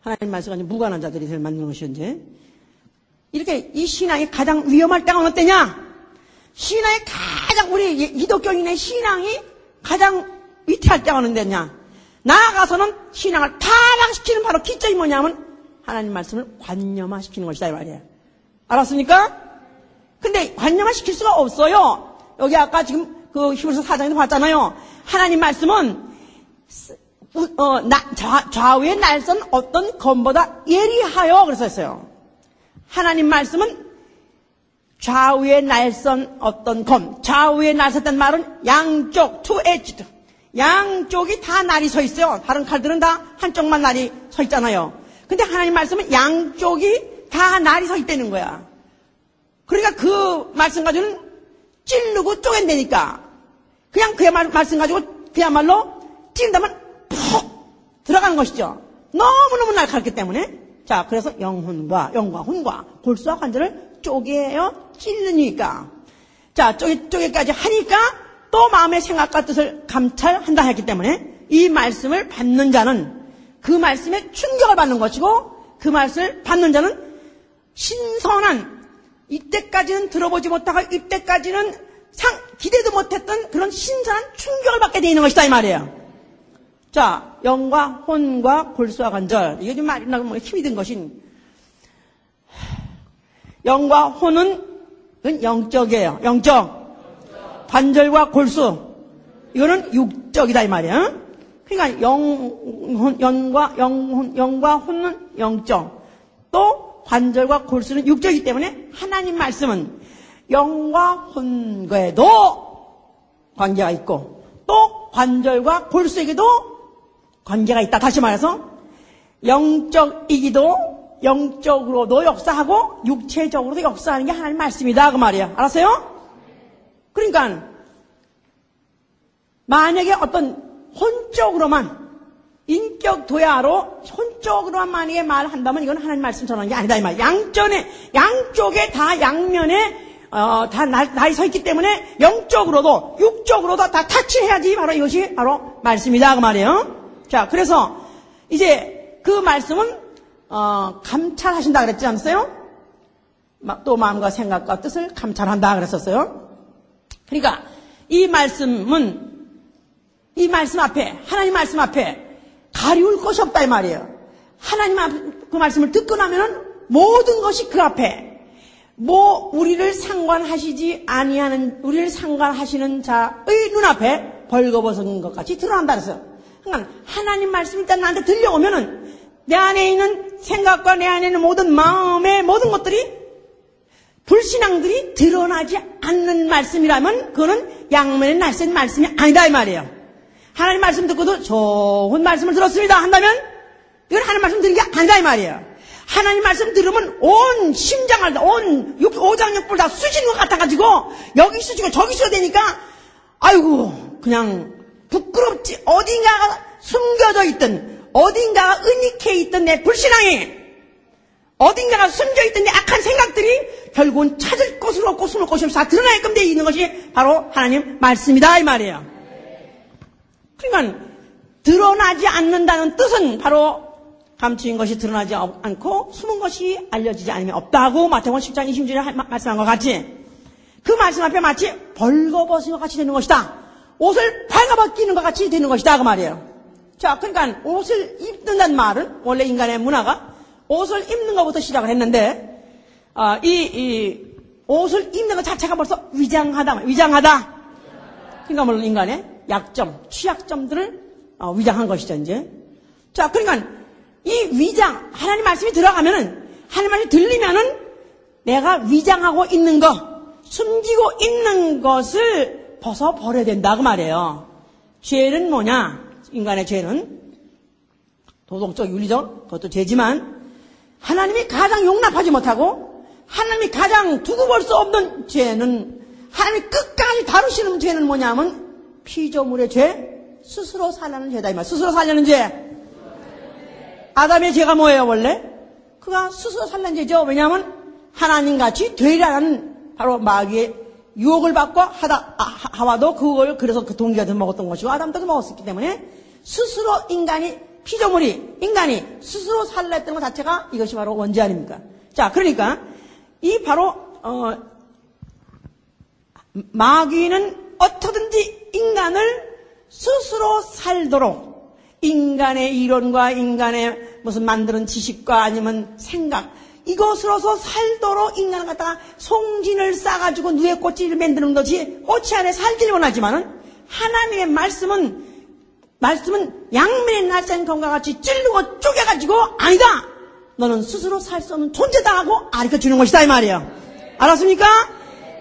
하나님 말씀과 무관한 자들이 될 만드는 것이 이제 이렇게 이 신앙이 가장 위험할 때가 어느 때냐? 신앙이 가장 우리 기독교인의 신앙이 가장 위태할 때가 어느 때냐? 나아가서는 신앙을 타락시키는 바로 기점이 뭐냐면 하나님 말씀을 관념화시키는 것이다 이 말이에요. 알았습니까? 근데 관념화시킬 수가 없어요. 여기 아까 지금 그 히브리서 4장에서 봤잖아요. 하나님 말씀은 어, 나, 좌, 좌우의 날선 어떤 검보다 예리하여 그랬었어요. 하나님 말씀은 좌우의 날선 어떤 검, 좌우의 날섰단 말은 양쪽, two-edged. 양쪽이 다 날이 서 있어요. 다른 칼들은 다 한쪽만 날이 서 있잖아요. 근데 하나님 말씀은 양쪽이 다 날이 서 있다는 거야. 그러니까 그 말씀 가지고는 찌르고 쪼갠다니까. 그냥 그 말, 말씀 가지고 그야말로 찌른다면 푹 들어가는 것이죠. 너무너무 날카롭기 때문에. 자, 그래서 영혼과, 영과 혼과 골수와 관절을 쪼개요, 찔르니까. 자, 쪼개, 쪼개까지 하니까 또 마음의 생각과 뜻을 감찰한다 했기 때문에 이 말씀을 받는 자는 그 말씀에 충격을 받는 것이고 그 말씀을 받는 자는 신선한 이때까지는 들어보지 못하고 이때까지는 상, 기대도 못했던 그런 신선한 충격을 받게 되는 것이다 이 말이에요. 자, 영과 혼과 골수와 관절 이게 좀 말이 나면 힘이 든 것인 영과 혼은 영적이에요. 영적. 관절과 골수 이거는 육적이다 이 말이야. 그러니까 영, 영과 영, 영과 혼은 영적. 또 관절과 골수는 육적이기 때문에 하나님 말씀은 영과 혼과에도 관계가 있고 또 관절과 골수에게도 관계가 있다. 다시 말해서 영적이기도 영적으로도 역사하고 육체적으로도 역사하는 게 하나님 말씀이다 그 말이에요. 알았어요? 그러니까 만약에 어떤 혼적으로만 인격 도야로 혼적으로만 만약에 말한다면 이건 하나님 말씀 전하는 게 아니다 이 말. 양전에 양쪽에 다 양면에 어, 다 날, 날이 서 있기 때문에 영적으로도 육적으로도 다 타치해야지 바로 이것이 바로 말씀이다 그 말이에요. 자 그래서 이제 그 말씀은 어, 감찰하신다 그랬지 않았어요? 또 마음과 생각과 뜻을 감찰한다 그랬었어요. 그러니까 이 말씀은 이 말씀 앞에 하나님 말씀 앞에 가리울 것이 없다 이 말이에요. 하나님 그 말씀을 듣고 나면은 모든 것이 그 앞에 뭐 우리를 상관하시지 아니하는 우리를 상관하시는 자의 눈앞에 벌거벗은 것 같이 드러난다 그랬어요. 그러니까 하나님 말씀이 일단 나한테 들려오면은 내 안에 있는 생각과 내 안에 있는 모든 마음의 모든 것들이 불신앙들이 드러나지 않는 말씀이라면 그거는 양면의 날쌘 말씀이 아니다 이 말이에요. 하나님 말씀 듣고도 좋은 말씀을 들었습니다 한다면 이건 하나님 말씀 듣는 게 아니다 이 말이에요. 하나님 말씀 들으면 온 심장을 온 육, 오장육불 다 수지는 것 같아가지고 여기 수지고 저기 수가 되니까 아이고 그냥 부끄럽지 어딘가가 숨겨져 있던 어딘가가 은닉해 있던 내 불신앙이 어딘가가 숨겨 있던 내 악한 생각들이 결국은 찾을 곳으로 없고 숨을 곳이 없어 다 드러나게끔 되어 있는 것이 바로 하나님 말씀이다 이 말이에요. 그러니까 드러나지 않는다는 뜻은 바로 감추인 것이 드러나지 않고 숨은 것이 알려지지 않으면 없다고 마태복음 10장 20절에 말씀한 것 같이 그 말씀 앞에 마치 벌거벗은 것 같이 되는 것이다. 옷을 발가벗기는 것 같이 되는 것이다 그 말이에요. 자, 그러니까 옷을 입는다는 말은 원래 인간의 문화가 옷을 입는 것부터 시작을 했는데 어, 이, 이, 옷을 입는 것 자체가 벌써 위장하다, 위장하다. 그러니까 물론 인간의 약점, 취약점들을 어, 위장한 것이죠 이제. 자, 그러니까 이 위장 하나님 말씀이 들어가면은 하나님 말씀이 들리면은 내가 위장하고 있는 것, 숨기고 있는 것을 벗어 버려야 된다 그 말이에요. 죄는 뭐냐? 인간의 죄는 도덕적, 윤리적 그것도 죄지만 하나님이 가장 용납하지 못하고 하나님이 가장 두고 볼 수 없는 죄는 하나님이 끝까지 다루시는 죄는 뭐냐면 피조물의 죄, 스스로 살려는 죄다 이 말. 스스로 살려는 죄. 아담의 죄가 뭐예요 원래? 그가 스스로 살려는 죄죠. 왜냐하면 하나님 같이 되리라는 바로 마귀의 유혹을 받고 하다 아, 하와도 그걸 그래서 그 동기가 더 먹었던 것이고 아담도 먹었기 때문에 스스로 인간이 피조물이 인간이 스스로 살랬던 것 자체가 이것이 바로 원죄 아닙니까? 자, 그러니까 이 바로 어, 마귀는 어떻든지 인간을 스스로 살도록 인간의 이론과 인간의 무슨 만드는 지식과 아니면 생각 이것으로서 살도록 인간을 갖다가 송진을 싸가지고 누에 꽃을 만드는 것이 꽃이 안에 살기를 원하지만은 하나님의 말씀은 말씀은 양면의 날쌘검과 같이 찔르고 쪼개가지고 아니다. 너는 스스로 살 수 없는 존재다 하고 가르쳐 주는 것이다 이 말이에요. 알았습니까?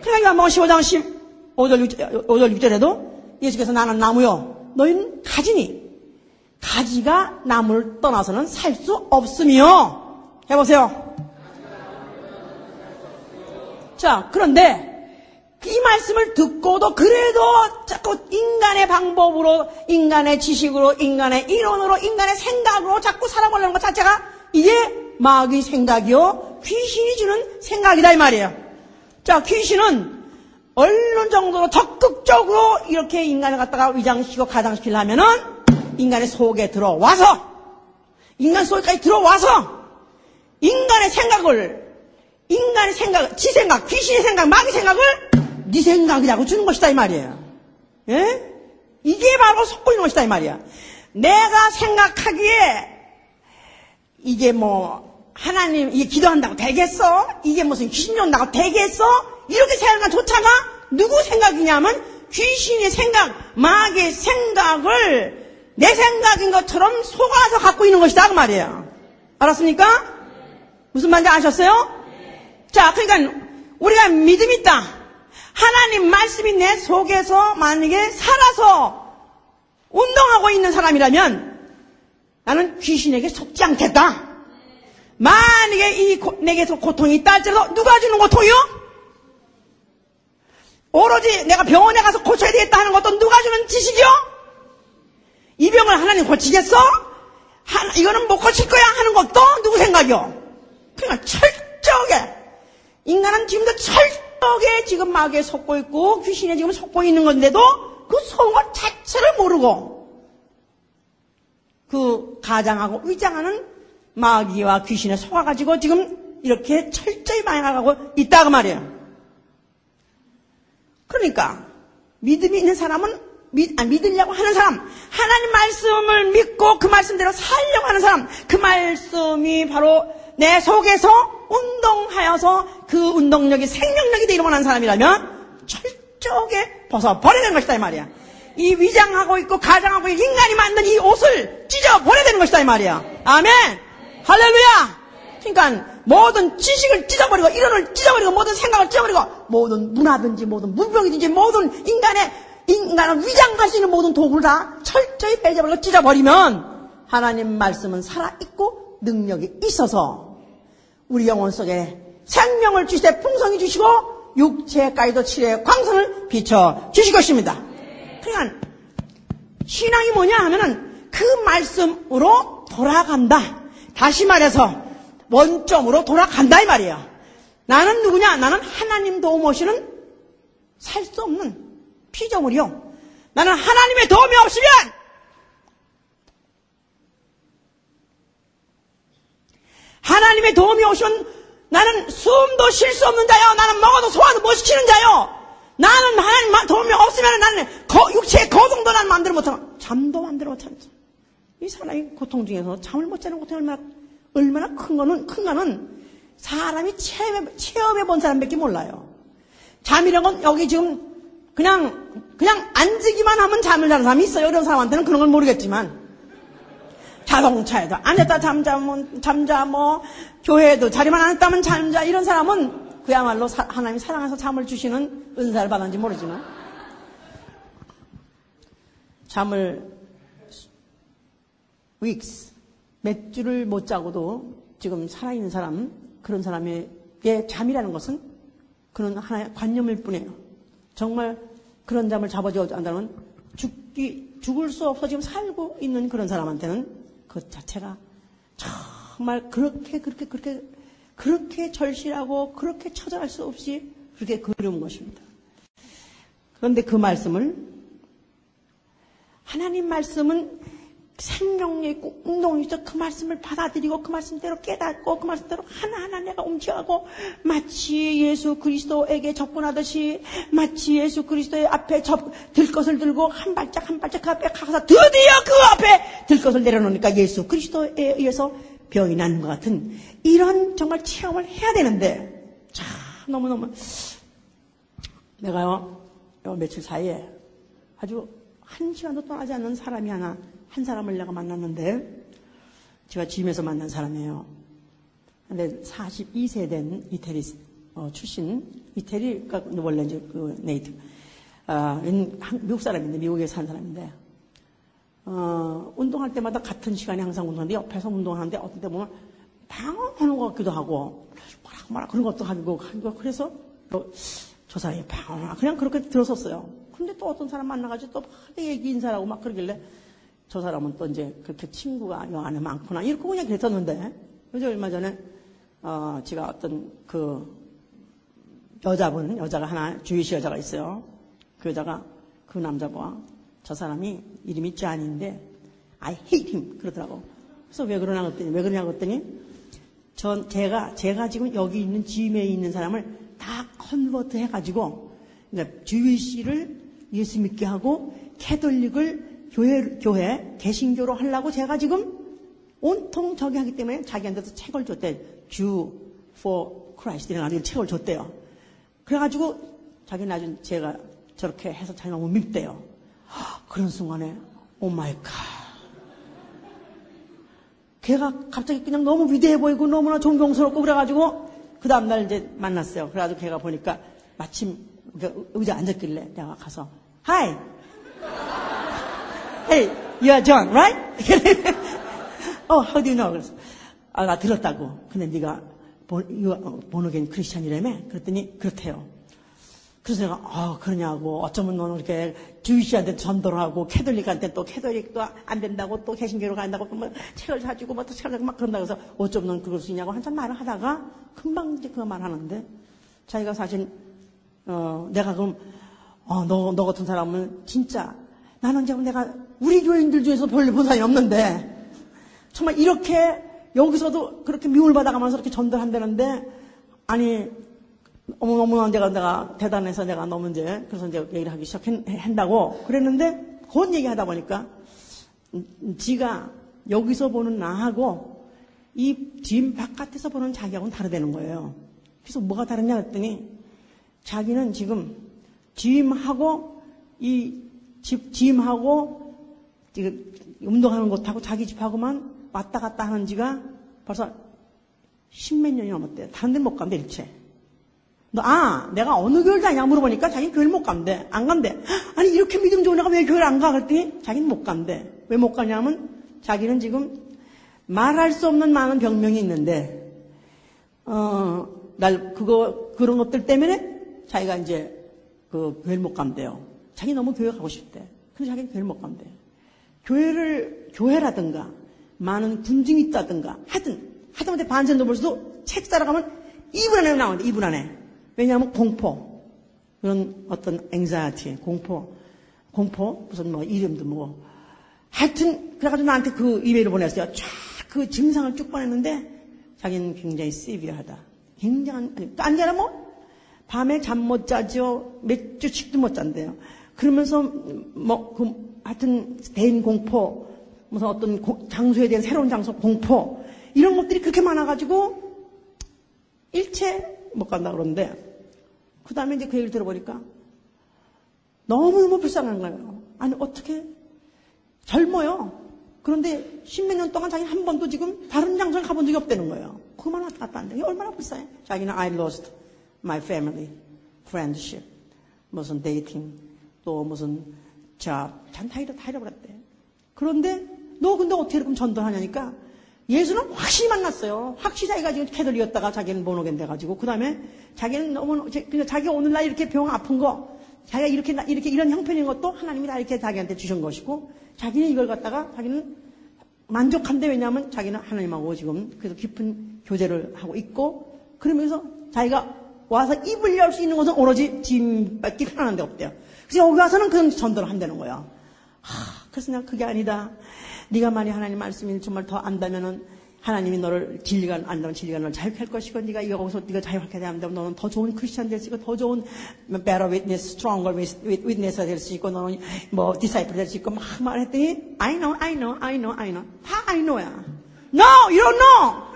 그러니까 뭐 15장 15절 6절, 5절 6절에도 예수께서 나는 나무요. 너희는 가지니 가지가 나무를 떠나서는 살 수 없으며 해보세요. 자, 그런데 이 말씀을 듣고도 그래도 자꾸 인간의 방법으로, 인간의 지식으로, 인간의 이론으로, 인간의 생각으로 자꾸 살아보려는 것 자체가 이게 마귀 생각이요. 귀신이 주는 생각이다 이 말이에요. 자, 귀신은 어느 정도로 적극적으로 이렇게 인간을 갖다가 위장시키고 가장시키려면은 인간의 속에 들어와서 인간 속에까지 들어와서 인간의 생각을 인간의 생각, 지 생각, 귀신의 생각, 마귀 생각을 네 생각이라고 주는 것이다 이 말이에요. 예? 이게 바로 속고 있는 것이다 이 말이야. 내가 생각하기에 이게 뭐 하나님 이게 기도한다고 되겠어? 이게 무슨 귀신 온다고 되겠어? 이렇게 생각한 조차가 누구 생각이냐면 귀신의 생각, 마귀의 생각을 내 생각인 것처럼 속아서 갖고 있는 것이다 그 말이에요. 알았습니까? 무슨 말인지 아셨어요? 자, 그러니까 우리가 믿음 있다. 하나님 말씀이 내 속에서 만약에 살아서 운동하고 있는 사람이라면 나는 귀신에게 속지 않겠다. 만약에 이 고, 내게서 고통이 있다 할지라도 누가 주는 고통이요? 오로지 내가 병원에 가서 고쳐야 되겠다 하는 것도 누가 주는 지식이요? 이 병을 하나님 고치겠어? 하나, 이거는 못 고칠 거야 하는 것도 누구 생각이요? 그러니까 철저하게 인간은 지금도 철저하게 지금 마귀에 속고 있고 귀신에 지금 속고 있는 건데도 그 속은 것 자체를 모르고 그 가장하고 위장하는 마귀와 귀신에 속아가지고 지금 이렇게 철저히 망해가고 있다 그 말이에요. 그러니까 믿음이 있는 사람은 믿, 아, 믿으려고 하는 사람, 하나님 말씀을 믿고 그 말씀대로 살려고 하는 사람, 그 말씀이 바로 내 속에서 운동하여서 그 운동력이 생명력이 되기를 원하는 사람이라면 철저하게 벗어버려야 되는 것이다 이 말이야. 이 위장하고 있고 가장하고 있고 인간이 만든 이 옷을 찢어버려야 되는 것이다 이 말이야. 아멘! 할렐루야! 그러니까 모든 지식을 찢어버리고 이론을 찢어버리고 모든 생각을 찢어버리고 모든 문화든지 모든 문명이든지 모든 인간의 인간을 위장할 수 있는 모든 도구를 다 철저히 빼져버리고 찢어버리면 하나님 말씀은 살아있고 능력이 있어서 우리 영혼 속에 생명을 주시되 풍성히 주시고 육체까지도 치료의 광선을 비춰 주실 것입니다. 그러니까 신앙이 뭐냐 하면은 그 말씀으로 돌아간다. 다시 말해서 원점으로 돌아간다 이 말이에요. 나는 누구냐? 나는 하나님 도움 없이는 살 수 없는 피조물이요. 나는 하나님의 도움이 없으면 하나님의 도움이 오시면 나는 숨도 쉴 수 없는 자요. 나는 먹어도 소화도 못 시키는 자요. 나는 하나님 도움이 없으면 나는 거, 육체의 거동도 난 마음대로 못하고 잠도 마음대로 못하는 자. 이 사람이 고통 중에서 잠을 못 자는 고통이 얼마나, 얼마나 큰 거는, 큰 거는 사람이 체험해, 체험해 본 사람밖에 몰라요. 잠이란 건 여기 지금 그냥, 그냥 앉기만 하면 잠을 자는 사람이 있어요. 이런 사람한테는 그런 걸 모르겠지만. 자동차에도 앉았다 잠자면 잠자 뭐 교회에도 자리만 앉았다면 잠자 이런 사람은 그야말로 사, 하나님이 사랑해서 잠을 주시는 은사를 받았는지 모르지만 잠을 weeks 몇 주를 못 자고도 지금 살아있는 사람 그런 사람에게 잠이라는 것은 그런 하나의 관념일 뿐이에요. 정말 그런 잠을 잡아줘야 한다면 죽기 죽을 수 없어 지금 살고 있는 그런 사람한테는 그 자체가 정말 그렇게 그렇게 그렇게 그렇게 절실하고 그렇게 처절할 수 없이 그렇게 그리운 것입니다. 그런데 그 말씀을 하나님 말씀은 생명력 있고 운동이 있어 그 말씀을 받아들이고 그 말씀대로 깨닫고 그 말씀대로 하나하나 내가 움직하고 마치 예수 그리스도에게 접근하듯이 마치 예수 그리스도의 앞에 접, 들 것을 들고 한 발짝 한 발짝 그 앞에 가서 드디어 그 앞에 들 것을 내려놓으니까 예수 그리스도에 의해서 병이 나는 것 같은 이런 정말 체험을 해야 되는데 참 너무너무 내가요 며칠 사이에 아주 한 시간도 떠나지 않는 사람이 하나, 한 사람을 내가 만났는데, 제가 짐에서 만난 사람이에요. 근데 42세 된 이태리 어, 출신, 이태리, 가 원래 이제 그 네이트, 아, 미국 사람인데, 미국에 사는 사람인데, 어, 운동할 때마다 같은 시간에 항상 운동하는데, 옆에서 운동하는데, 어떤 때 보면 방황하는 것 같기도 하고, 뭐라, 뭐라 그런 것도 하고, 하고 그래서, 또, 저 사람이 방황, 그냥 그렇게 들었었어요. 근데 또 어떤 사람 만나가지고 또막 얘기 인사하고 막 그러길래, 저 사람은 또 이제 그렇게 친구가 요 안에 많구나. 이렇게 그냥 그랬었는데, 그래서 얼마 전에, 어, 제가 어떤 그, 여자분, 여자가 하나, 주위시 여자가 있어요. 그 여자가 그 남자와 저 사람이 이름이 짠인데, I hate him. 그러더라고. 그래서 왜 그러냐 그랬더니, 왜 그러냐 그랬더니, 전, 제가, 제가 지금 여기 있는 짐에 있는 사람을 다 컨버트 해가지고, 그러니까 주위시를 예수 믿게 하고, 캐톨릭을 교회, 교회, 개신교로 하려고 제가 지금 온통 저기 하기 때문에 자기한테도 책을 줬대. Jew for Christ. 이런 아주 책을 줬대요. 그래가지고 자기 나중 제가 저렇게 해서 자기 너무 밉대요. 그런 순간에, oh my God. 걔가 갑자기 그냥 너무 위대해 보이고 너무나 존경스럽고 그래가지고 그 다음날 이제 만났어요. 그래가지고 걔가 보니까 마침 의자 앉았길래 내가 가서, Hi! Hey, you are John, right? <laughs> oh, how do you know? 그래서 아, 나 들었다고. 근데 네가 보너겐 크리스찬이라며? 그랬더니 그렇대요. 그래서 내가 아 그러냐고 어쩌면 너는 이렇게 주이시한테 전도를 하고 캐톨릭한테 또 캐톨릭도 안 된다고 또 개신교로 간다고 뭐 책을 사주고 뭐또 책을 막 그런다 그래서 어쩌면 넌 그럴 수 있냐고 한참 말을 하다가 금방 이제 그 말하는데 자기가 사실 어 내가 그럼 어 너너 너 같은 사람은 진짜 나는 지금 내가 우리 교인들 중에서 별로 본 사람이 없는데 정말 이렇게 여기서도 그렇게 미움을 받아가면서 이렇게 전달한다는데 아니 어머어머 내가 내가 대단해서 내가 너무 이제 그래서 이제 얘기를 하기 시작한다고 그랬는데 그런 얘기하다 보니까 지가 여기서 보는 나하고 이짐 바깥에서 보는 자기하고는 다르다는 거예요. 그래서 뭐가 다르냐 했더니 자기는 지금 짐하고 이 집, 짐하고 지금 운동하는 곳하고 자기 집하고만 왔다 갔다 하는 지가 벌써 십몇 년이 넘었대요. 다른 데는 못 간대, 일체. 너, 아, 내가 어느 교회를 다냐 물어보니까 자기는 교회를 못 간대. 안 간대. <gasps> 아니, 이렇게 믿음 좋은 애가 왜 교회를 안 가? 그랬더니 자기는 못 간대. 왜 못 가냐면 자기는 지금 말할 수 없는 많은 병명이 있는데, 어, 날, 그거, 그런 것들 때문에 자기가 이제 그 교회를 못 간대요. 자기 너무 교회 가고 싶대. 근데 자기는 교회를 못 간대. 교회를, 교회라든가, 많은 군중이 있다든가, 하여튼, 하다못해 반전 넘어서도 책 사러 가면 2분 안에 나오는데, 2분 안에. 왜냐하면 공포. 그런 어떤 앵자티, 공포. 공포, 무슨 뭐, 이름도 뭐. 하여튼, 그래가지고 나한테 그 이메일을 보냈어요. 쫙 그 증상을 쭉 보냈는데, 자기는 굉장히 시비하다. 굉장한, 아니, 딴게 아니라 뭐, 밤에 잠 못 자죠. 몇 주씩도 못 잔대요. 그러면서 뭐 그, 하여튼 대인 공포, 무슨 어떤 고, 장소에 대한 새로운 장소 공포 이런 것들이 그렇게 많아가지고 일체 못 간다 그러는데 그 다음에 이제 그 얘기를 들어보니까 너무너무 불쌍한 거예요. 아니 어떻게 젊어요. 그런데 십몇 년 동안 자기 한 번도 지금 다른 장소를 가본 적이 없다는 거예요. 그만 왔다 갔다 한다. 얼마나 불쌍해. 자기는 I lost my family, friendship, 무슨 dating, 또 무슨 자, 잔다 잃어, 다 잃어버렸대. 그런데 너 근데 어떻게 그럼 전도하냐니까 예수는 확실히 만났어요. 확실히 자기가 지금 Catholic이었다가 자기는 born again 돼가지고 그 다음에 자기는 너무 자기가 오늘날 이렇게 병 아픈 거 자기가 이렇게 이렇게 이런 형편인 것도 하나님이 다 이렇게 자기한테 주신 것이고 자기는 이걸 갖다가 자기는 만족한데 왜냐하면 자기는 하나님하고 지금 그래서 깊은 교제를 하고 있고 그러면서 자기가 와서 입을 열 수 있는 것은 오로지 짐밖에 하나는 데 없대요. 그래서 여기 와서는 그런 전도를 한다는 거야. 하, 그래서 내가 그게 아니다. 네가 만약 하나님 말씀을 정말 더 안다면은 하나님이 너를 진리가 안다면 진리가 너를 자유케 할 것이고 네가 여기서 네가 자유하게 된다면 너는 더 좋은 크리스천 될 수 있고 더 좋은 better witness, stronger witness 될수 있고 너는 뭐 disciple 될 수 있고 막 말했더니 I know, I know, I know, I know 다 I know야. No, you don't know.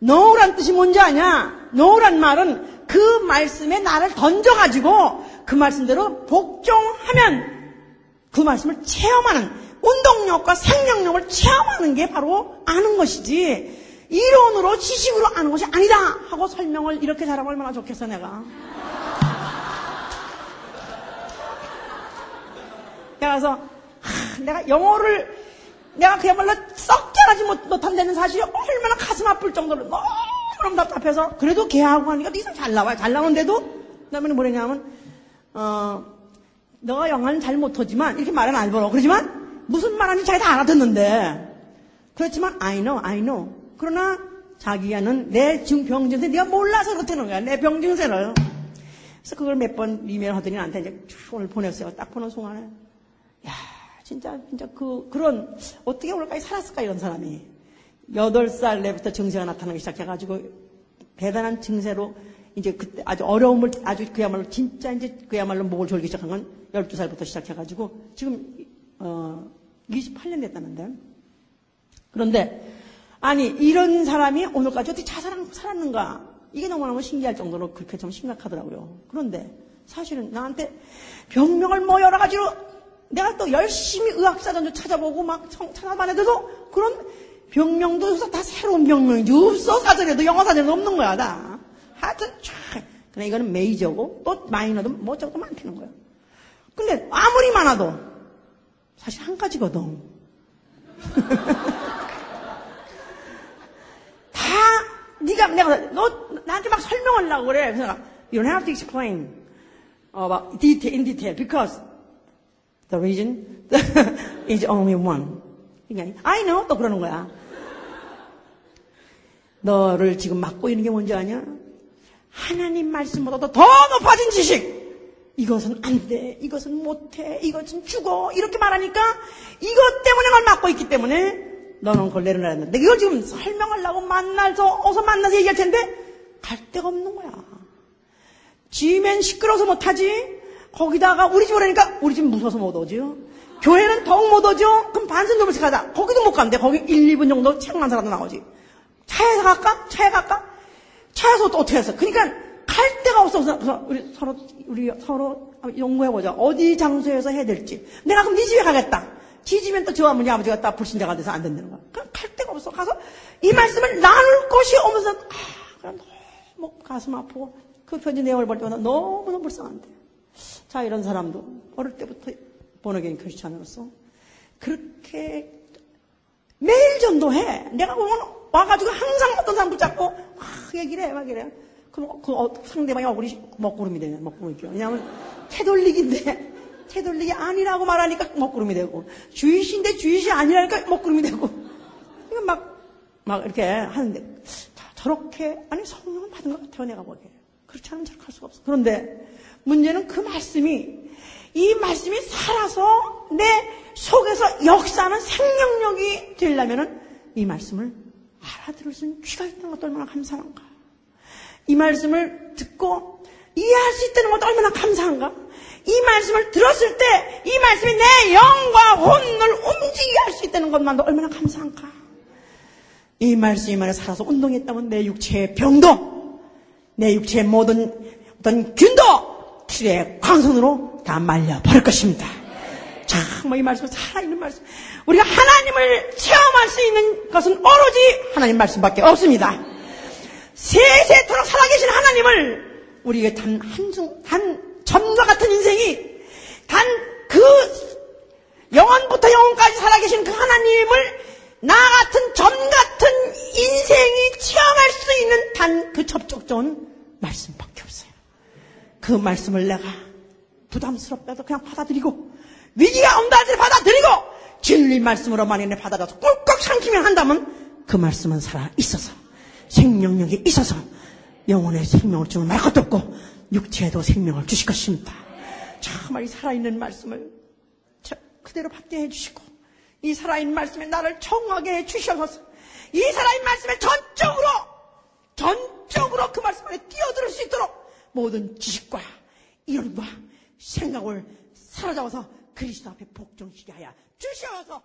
<laughs> know란 뜻이 뭔지 아냐? know란 말은 그 말씀에 나를 던져가지고 그그 말씀대로 복종하면 그 말씀을 체험하는 운동력과 생명력을 체험하는 게 바로 아는 것이지 이론으로 지식으로 아는 것이 아니다 하고 설명을 이렇게 잘하면 얼마나 좋겠어 내가. 그래서 내가 영어를 내가 그야말로 썩 잘하지 못, 못한다는 사실이 얼마나 가슴 아플 정도로 너무 답답해서 그래도 걔하고 하니까 니가 잘 나와요. 잘 나오는데도 그다음에 뭐냐면 어 너가 영어는 잘 못하지만 이렇게 말은 안 벌어. 그러지만 무슨 말하는지 자기 다 알아듣는데 그렇지만 I know, I know. 그러나 자기야는 내병 증세 네가 몰라서 그렇다는 거야. 내 병 증세를. 그래서 그걸 몇 번 이메일 하더니 나한테 이제 오늘 보냈어요. 딱 보는 순간에 야 진짜 진짜 그 그런 어떻게 오늘까지 살았을까 이런 사람이 여덟 살 내부터 증세가 나타나기 시작해가지고 대단한 증세로 이제 그때 아주 어려움을 아주 그야말로 진짜 이제 그야말로 목을 졸기 시작한 건 12살부터 시작해가지고 지금 어 28년 됐다는데 그런데 아니 이런 사람이 오늘까지 어떻게 잘 살았는가 이게 너무너무 신기할 정도로 그렇게 좀 심각하더라고요. 그런데 사실은 나한테 병명을 뭐 여러 가지로 내가 또 열심히 의학사전도 찾아보고 막 찾아봤는데도 그런 병명도 다 새로운 병명이지 없어 사전에도 영어 사전에도 없는 거야 다. 하여튼 촤. 그래 이거는 메이저고 또 마이너도 뭐 저것도 많다는 거야. 근데 아무리 많아도 사실 한 가지거든. <laughs> 다 네가 내가 너 나한테 막 설명하려고 그래. 그래서 you don't have to explain about detail in detail because the reason <laughs> is only one. 그러니까 I know 또 그러는 거야. 너를 지금 맡고 있는 게 뭔지 아냐? 하나님 말씀보다도 더 높아진 지식. 이것은 안 돼. 이것은 못 해. 이것은 죽어. 이렇게 말하니까 이것 때문에 널 맡고 있기 때문에 너는 그걸 내려놔야 된다. 이걸 지금 설명하려고 만나서 어서 만나서 얘기할 텐데 갈 데가 없는 거야. 지면 시끄러워서 못하지. 거기다가 우리 집 오라니까 우리 집 무서워서 못 오죠. 교회는 더욱 못 오죠. 그럼 반선 돌면서 가다. 거기도 못 간대. 거기 1, 2분 정도 책만 사라도 나오지. 차에서 갈까? 차에 갈까? 차에서 또 어떻게 했어? 그러니까 갈 데가 없어서 우리 서로 우리 서로 연구해 보자. 어디 장소에서 해야 될지. 내가 그럼 네 집에 가겠다. 지 집엔 또 저와 어머니 아버지가 딱 불신자가 돼서 안 된다는 거야. 그럼 갈 데가 없어. 가서 이 말씀을 나눌 곳이 없어서 아, 그럼 너무 가슴 아프고 그 편지 내용을 볼 때마다 너무너무 불쌍한데. 자 이런 사람도 어릴 때부터 번역인 크리스찬으로서 그렇게 매일 전도해. 내가 보면 와가지고 항상 어떤 사람 붙잡고 막 얘기를 해, 막 이래. 그럼 그 어, 상대방이 얼굴이 먹구름이 되네, 먹구름이 죠 왜냐하면 태돌리기인데 태돌리기 <laughs> 아니라고 말하니까 먹구름이 되고 주의시인데 주의시 아니라니까 먹구름이 되고 이건 막, 막 이렇게 하는데 자, 저렇게 아니 성령을 받은 것 같아요, 내가 보기에. 그렇지 않으면 저렇게 할 수가 없어. 그런데 문제는 그 말씀이 이 말씀이 살아서 내 속에서 역사하는 생명력이 되려면은 이 말씀을 알아들을 수 있는 귀가 있는 것도 얼마나 감사한가. 이 말씀을 듣고 이해할 수 있다는 것도 얼마나 감사한가. 이 말씀을 들었을 때 이 말씀이 내 영과 혼을 움직이게 할 수 있다는 것만도 얼마나 감사한가. 이 말씀이 만에 살아서 운동했다면 내 육체의 병도, 내 육체의 모든 어떤 균도 주의 광선으로 다 말려버릴 것입니다. 정말 이 말씀은 살아있는 말씀. 우리가 하나님을 체험할 수 있는 것은 오로지 하나님 말씀밖에 없습니다. 세세토록 살아계신 하나님을 우리에게 단 한중, 단 점과 같은 인생이 단 그 영원부터 영원까지 살아계신 그 하나님을 나 같은 점 같은 인생이 체험할 수 있는 단 그 접촉점은 말씀밖에 없어요. 그 말씀을 내가 부담스럽다도 그냥 받아들이고 위기가 온다 할때 받아들이고 진리 말씀으로 만 인해 받아들여서 꿀꺽 삼키면 한다면 그 말씀은 살아 있어서 생명력이 있어서 영혼의 생명을 주는 말 것도 없고 육체에도 생명을 주실 것입니다. 정말 이 살아있는 말씀을 그대로 받게 해주시고 이 살아있는 말씀에 나를 청하게 해주셔서 이 살아있는 말씀에 전적으로 전적으로 그 말씀 안에 뛰어들 수 있도록 모든 지식과 이론과 생각을 사로잡아서 그리스도 앞에 복종시게 하여 주셔서